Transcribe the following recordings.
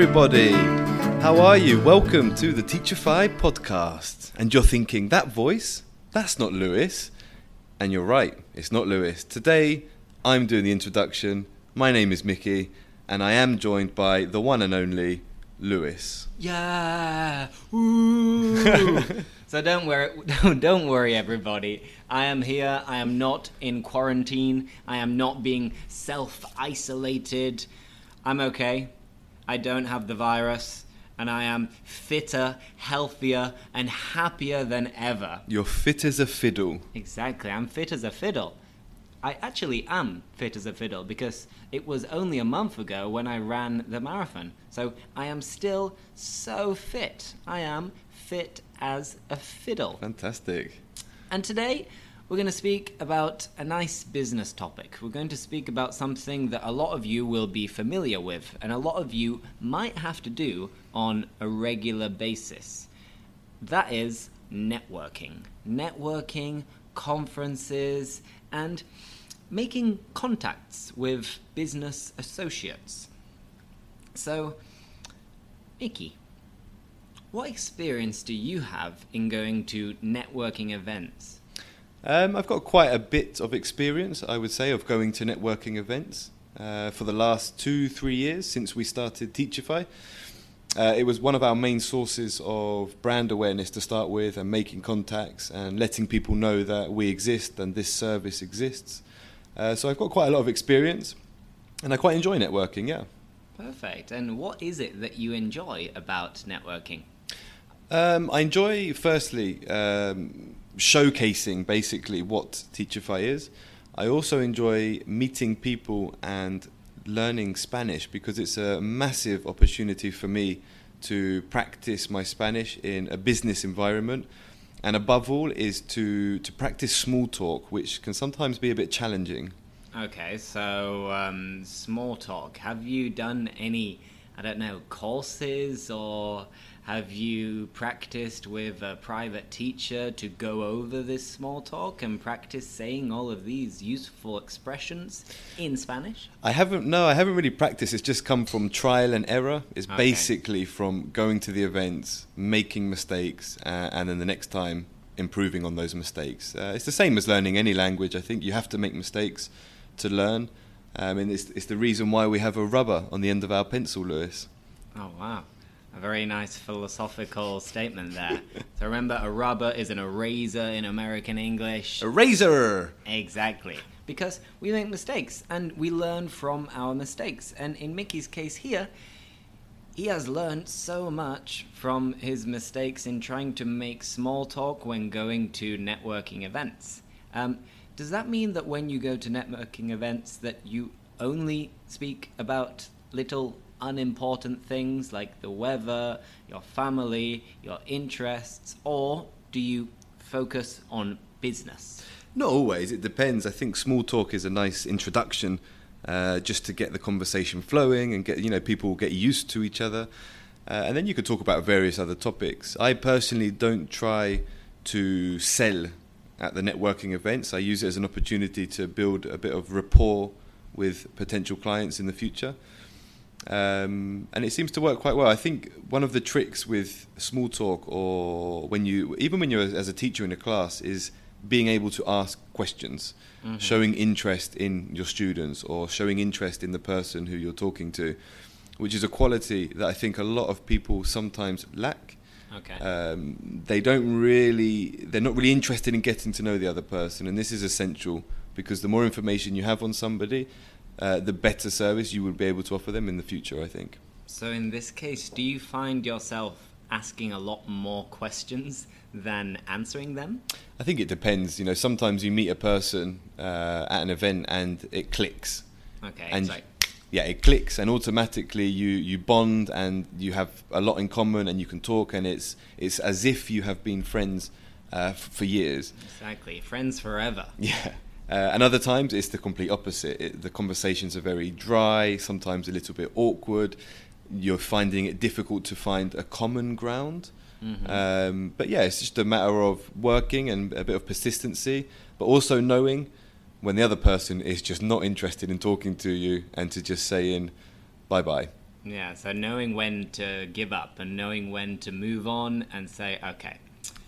Everybody. How are you? Welcome to the Teachify podcast. And you're thinking, that voice? That's not Lewis. And you're right, it's not Lewis. Today, I'm doing the introduction. My name is Mickey, and I am joined by the one and only Lewis. Yeah. So don't worry, don't worry, everybody. I am here. I am not in quarantine. I am not being self-isolated. I'm okay. I don't have the virus, and I am fitter, healthier, and happier than ever. You're fit as a fiddle. Exactly. I'm fit as a fiddle. I actually am fit as a fiddle because it was only a month ago when I ran the marathon. So I am still so fit. I am fit as a fiddle. Fantastic. And today we're going to speak about a nice business topic. We're going to speak about something that a lot of you will be familiar with and a lot of you might have to do on a regular basis. That is networking. Networking, conferences, and making contacts with business associates. So, Mickey, what experience do you have in going to networking events? Um, I've got quite a bit of experience, I would say, of going to networking events uh, for the last two, three years since we started Teachify. Uh, it was one of our main sources of brand awareness to start with and making contacts and letting people know that we exist and this service exists. Uh, so I've got quite a lot of experience and I quite enjoy networking, yeah. Perfect. And what is it that you enjoy about networking? Um, I enjoy, firstly, um, showcasing basically what Teachify is. I also enjoy meeting people and learning Spanish because it's a massive opportunity for me to practice my Spanish in a business environment. And above all, is to, to practice small talk, which can sometimes be a bit challenging. Okay, so um, small talk. Have you done any, I don't know, courses or have you practiced with a private teacher to go over this small talk and practice saying all of these useful expressions in Spanish? I haven't. No, I haven't really practiced. It's just come from trial and error. It's Okay. basically from going to the events, making mistakes, uh, and then the next time improving on those mistakes. Uh, it's the same as learning any language. I think you have to make mistakes to learn. Um, mean, it's, it's the reason why we have a rubber on the end of our pencil, Lewis. Oh, wow. A very nice philosophical statement there. so remember, a rubber is an eraser in American English. Eraser! Exactly. Because we make mistakes and we learn from our mistakes. And in Mickey's case here, he has learned so much from his mistakes in trying to make small talk when going to networking events. Um, does that mean that when you go to networking events that you only speak about little unimportant things like the weather, your family, your interests, or do you focus on business? Not always. It depends. I think small talk is a nice introduction, uh, just to get the conversation flowing and get you know people get used to each other, uh, and then you could talk about various other topics. I personally don't try to sell at the networking events. I use it as an opportunity to build a bit of rapport with potential clients in the future. Um, and it seems to work quite well. I think one of the tricks with small talk, or when you, even when you're as a teacher in a class, is being able to ask questions, showing interest in your students, or showing interest in the person who you're talking to, which is a quality that I think a lot of people sometimes lack. Okay. Um, they don't really, they're not really interested in getting to know the other person, and this is essential because the more information you have on somebody, uh, the better service you will be able to offer them in the future. I think. So in this case, do you find yourself asking a lot more questions than answering them? I think it depends. You know, sometimes you meet a person uh, at an event and it clicks. Okay, And it's like yeah, it clicks, and automatically you, you bond and you have a lot in common, and you can talk, and it's it's as if you have been friends uh, f- for years. exactly friends forever. Yeah. Uh, and other times it's the complete opposite. It, the conversations are very dry, sometimes a little bit awkward. You're finding it difficult to find a common ground. Um, but yeah, it's just a matter of working and a bit of persistency, but also knowing when the other person is just not interested in talking to you and to just saying bye bye. Yeah, so knowing when to give up and knowing when to move on and say, okay,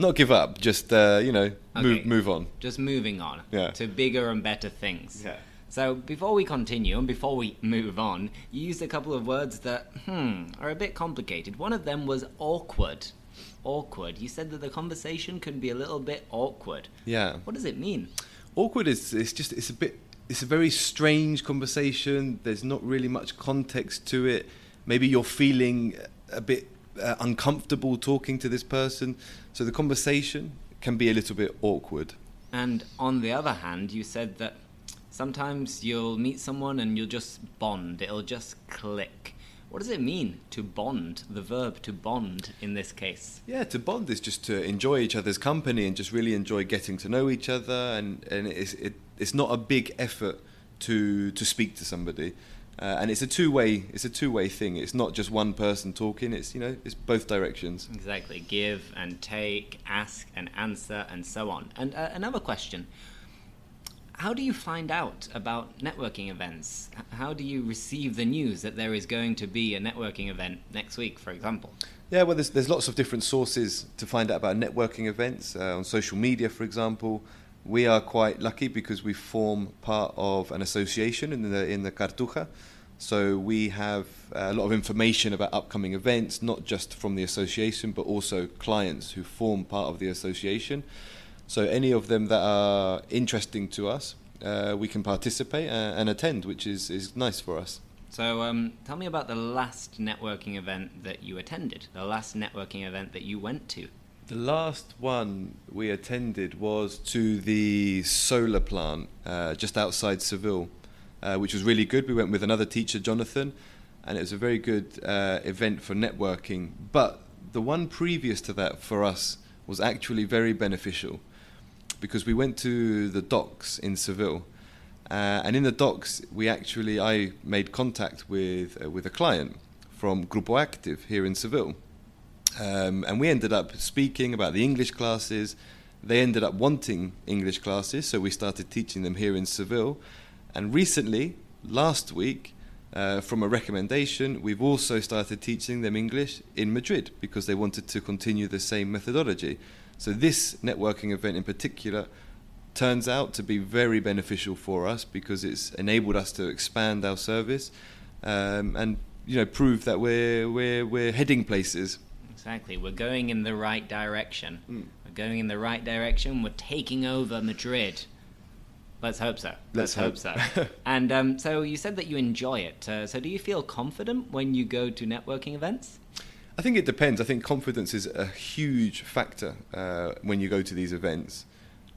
Not give up, just uh, you know, Okay. move move on. just moving on Yeah. to bigger and better things. Yeah. So before we continue and before we move on, you used a couple of words that hmm are a bit complicated. One of them was awkward. Awkward. You said that the conversation can be a little bit awkward. Yeah. What does it mean? awkward is it's just it's a bit it's a very strange conversation there's not really much context to it maybe you're feeling a bit uh, uncomfortable talking to this person so the conversation can be a little bit awkward And on the other hand, you said that sometimes you'll meet someone and you'll just bond. It'll just click. What does it mean to bond? The verb to bond in this case. yeah to bond is just to enjoy each other's company and just really enjoy getting to know each other and and it's it, it's not a big effort to to speak to somebody uh, and it's a two way it's a two way thing it's not just one person talking it's you know it's both directions Exactly. Give and take, ask and answer, and so on. And uh, another question How do you find out about networking events? How do you receive the news that there is going to be a networking event next week, for example? Yeah, well, there's, there's lots of different sources to find out about networking events uh, on social media, for example. We are quite lucky because we form part of an association in the in the Cartuja, so we have a lot of information about upcoming events, not just from the association, but also clients who form part of the association. So any of them that are interesting to us, uh, we can participate uh, and attend, which is, is nice for us. So, um, tell me about the last networking event that you attended, the last networking event that you went to. The last one we attended was to the solar plant uh, just outside Seville, uh, which was really good. We went with another teacher, Jonathan, and it was a very good uh, event for networking. But the one previous to that for us was actually very beneficial because we went to the docks in Seville. Uh, and in the docks, we actually I made contact with uh, with a client from Grupo Active here in Seville, um, and we ended up speaking about the English classes. They ended up wanting English classes, so we started teaching them here in Seville. And recently, last week, uh, from a recommendation, we've also started teaching them English in Madrid because they wanted to continue the same methodology. So this networking event in particular turns out to be very beneficial for us because it's enabled us to expand our service um, and you know prove that we're we're we're heading places. Exactly. We're going in the right direction. Mm. We're going in the right direction. We're taking over Madrid. Let's hope so. Let's hope, hope. so. and um, so you said that you enjoy it. Uh, so do you feel confident when you go to networking events? I think it depends. I think confidence is a huge factor uh, when you go to these events.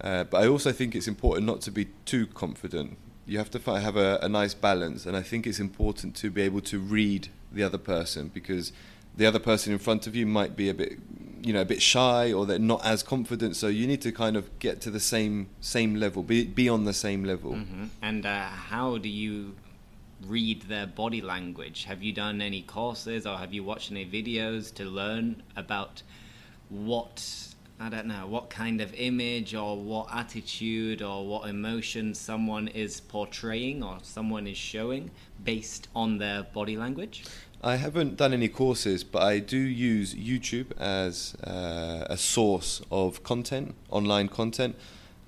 Uh, but I also think it's important not to be too confident. You have to have a, a nice balance, and I think it's important to be able to read the other person because the other person in front of you might be a bit, you know, a bit shy or they're not as confident. So you need to kind of get to the same same level, be be on the same level. hmm And uh, how do you read their body language? Have you done any courses or have you watched any videos to learn about what I don't know what kind of image or what attitude or what emotion someone is portraying or someone is showing based on their body language? I haven't done any courses, but I do use YouTube as uh, a source of content, online content,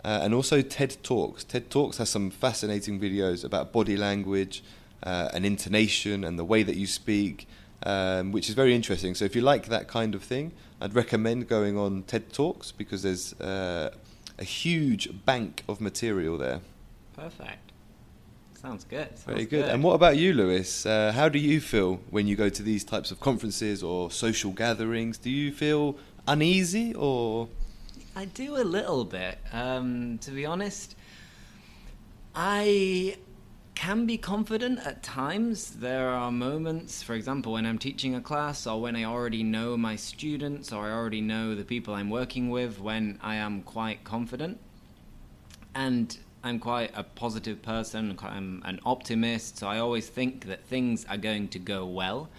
uh, and also TED Talks. TED Talks has some fascinating videos about body language uh, and intonation and the way that you speak, um, which is very interesting. So if you like that kind of thing, I'd recommend going on TED Talks because there's uh, a huge bank of material there. Perfect. Sounds good. Sounds Very good. And what about you, Lewis? Uh, how do you feel when you go to these types of conferences or social gatherings? Do you feel uneasy or? I do a little bit. Um, to be honest, I can be confident at times. There are moments, for example, when I'm teaching a class or when I already know my students or I already know the people I'm working with, when I am quite confident. And I'm quite a positive person, I'm an optimist, so I always think that things are going to go well.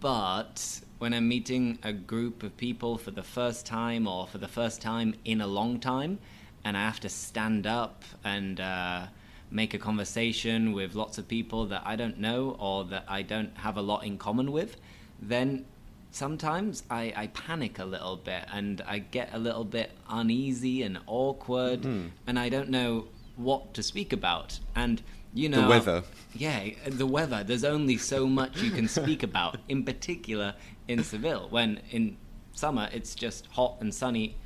But when I'm meeting a group of people for the first time or for the first time in a long time, and I have to stand up and uh, make a conversation with lots of people that I don't know or that I don't have a lot in common with, then sometimes I, I panic a little bit and I get a little bit uneasy and awkward Mm-hmm. and I don't know what to speak about. And you know The weather. yeah, the weather. There's only so much you can speak about, in particular in Seville, when in summer it's just hot and sunny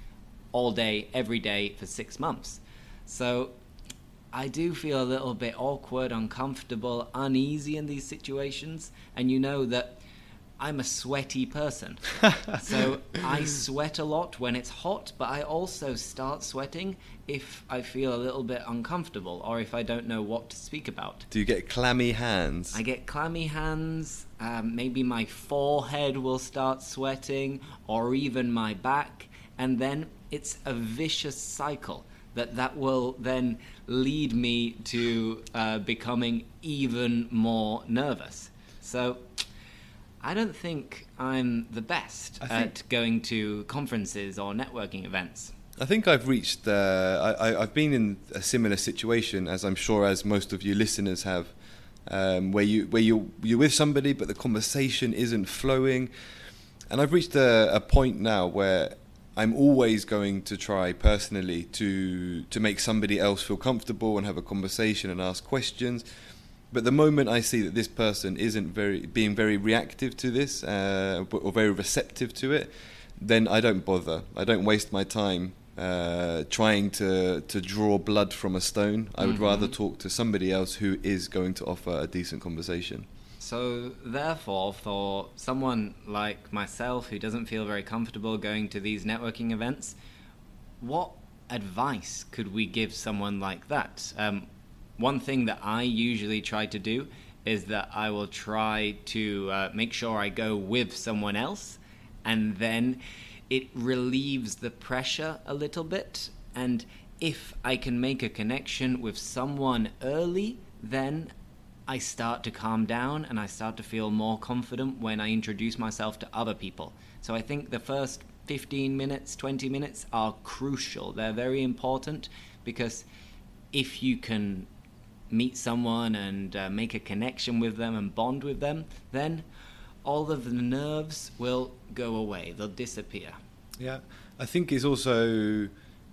all day, every day for six months. So I do feel a little bit awkward, uncomfortable, uneasy in these situations. And you know that I'm a sweaty person. so I sweat a lot when it's hot, but I also start sweating if I feel a little bit uncomfortable or if I don't know what to speak about. Do you get clammy hands? I get clammy hands, um, maybe my forehead will start sweating, or even my back, and then it's a vicious cycle that that will then lead me to uh, becoming even more nervous. So I don't think I'm the best I at going to conferences or networking events. I think I've reached. Uh, I, I, I've been in a similar situation, as I'm sure as most of you listeners have, um, where you where you you're with somebody, but the conversation isn't flowing. And I've reached a, a point now where I'm always going to try personally to to make somebody else feel comfortable and have a conversation and ask questions. But the moment I see that this person isn't very being very reactive to this uh, or very receptive to it, then I don't bother. I don't waste my time uh, trying to to draw blood from a stone. I would rather Mhm. talk to somebody else who is going to offer a decent conversation. So, therefore, for someone like myself who doesn't feel very comfortable going to these networking events, what advice could we give someone like that? Um, one thing that I usually try to do is that I will try to uh, make sure I go with someone else, and then it relieves the pressure a little bit. And if I can make a connection with someone early, then I start to calm down and I start to feel more confident when I introduce myself to other people. So I think the first 15 minutes, 20 minutes are crucial. They're very important because if you can meet someone and uh, make a connection with them and bond with them, then all of the nerves will go away, they'll disappear. Yeah, I think it's also.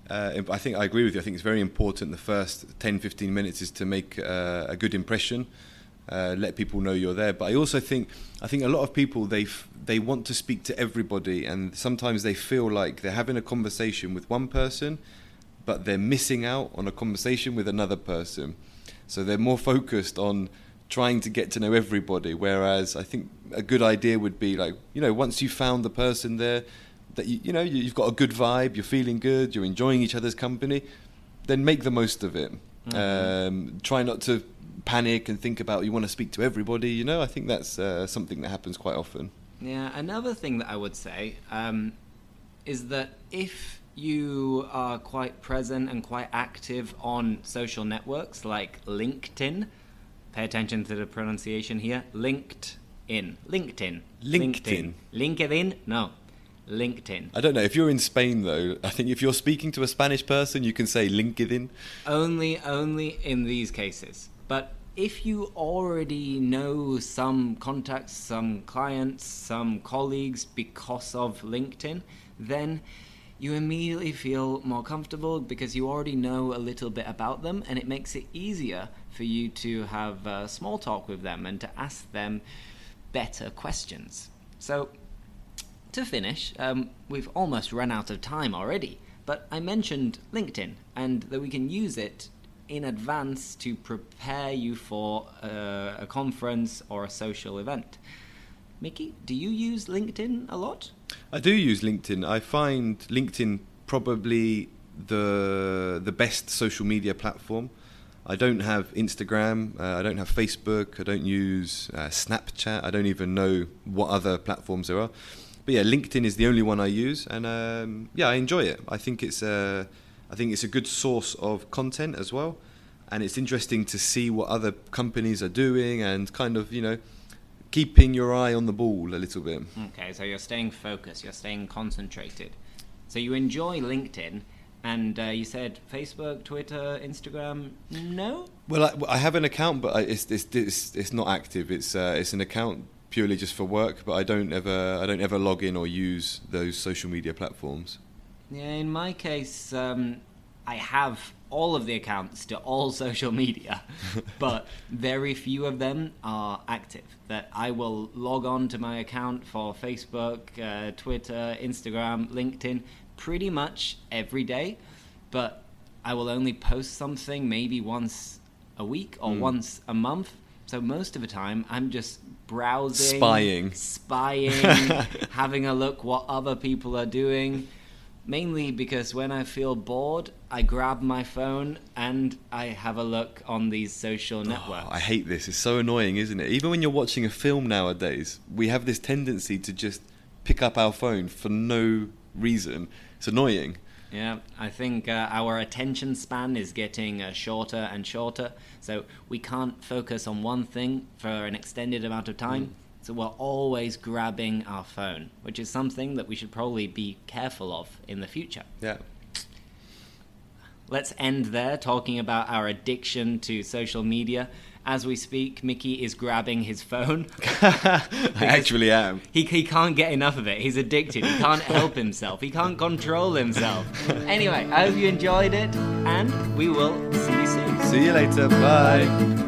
Uh, I think I agree with you. I think it's very important. The first 10, 15 minutes is to make uh, a good impression, uh, let people know you're there. But I also think I think a lot of people they they want to speak to everybody, and sometimes they feel like they're having a conversation with one person, but they're missing out on a conversation with another person. So they're more focused on trying to get to know everybody. Whereas I think a good idea would be like, you know, once you found the person there, that you, you know you- you've got a good vibe, you're feeling good, you're enjoying each other's company, then make the most of it. Mhm. Um, try not to panic and think about you want to speak to everybody. You know, I think that's uh, something that happens quite often. Yeah, another thing that I would say um, is that if you are quite present and quite active on social networks like LinkedIn, pay attention to the pronunciation here. LinkedIn, LinkedIn, LinkedIn. LinkedIn. LinkedIn? No, LinkedIn. I don't know if you're in Spain though. I think if you're speaking to a Spanish person, you can say LinkedIn. Only, only in these cases. But if you already know some contacts, some clients, some colleagues because of LinkedIn, then you immediately feel more comfortable because you already know a little bit about them, and it makes it easier for you to have uh, small talk with them and to ask them better questions. So, to finish, um, we've almost run out of time already, but I mentioned LinkedIn and that we can use it in advance to prepare you for uh, a conference or a social event. Mickey, do you use LinkedIn a lot? I do use LinkedIn. I find LinkedIn probably the the best social media platform. I don't have Instagram. Uh, I don't have Facebook. I don't use uh, Snapchat. I don't even know what other platforms there are. But yeah, LinkedIn is the only one I use, and um, yeah, I enjoy it. I think it's a, I think it's a good source of content as well, and it's interesting to see what other companies are doing and kind of you know keeping your eye on the ball a little bit. Okay, so you're staying focused, you're staying concentrated. So you enjoy LinkedIn, And uh, you said Facebook, Twitter, Instagram. No. Well, I, I have an account, but I, it's, it's it's it's not active. It's uh, it's an account purely just for work, but I don't ever I don't ever log in or use those social media platforms. Yeah, in my case, um, I have all of the accounts to all social media, but very few of them are active. That I will log on to my account for Facebook, uh, Twitter, Instagram, LinkedIn pretty much every day, but I will only post something maybe once a week or Mm. once a month. So most of the time, I'm just browsing, Spying. spying, having a look what other people are doing. Mainly because when I feel bored, I grab my phone and I have a look on these social networks. Oh, I hate this. It's so annoying, isn't it? Even when you're watching a film nowadays, we have this tendency to just pick up our phone for no reason. It's annoying. Yeah, I think uh, our attention span is getting uh, shorter and shorter, so we can't focus on one thing for an extended amount of time. So we're always grabbing our phone, which is something that we should probably be careful of in the future. Yeah. Let's end there talking about our addiction to social media. As we speak, Mickey is grabbing his phone. I actually am. He, he can't get enough of it. He's addicted. He can't help himself. He can't control himself. Anyway, I hope you enjoyed it, and we will see you soon. See you later. Bye.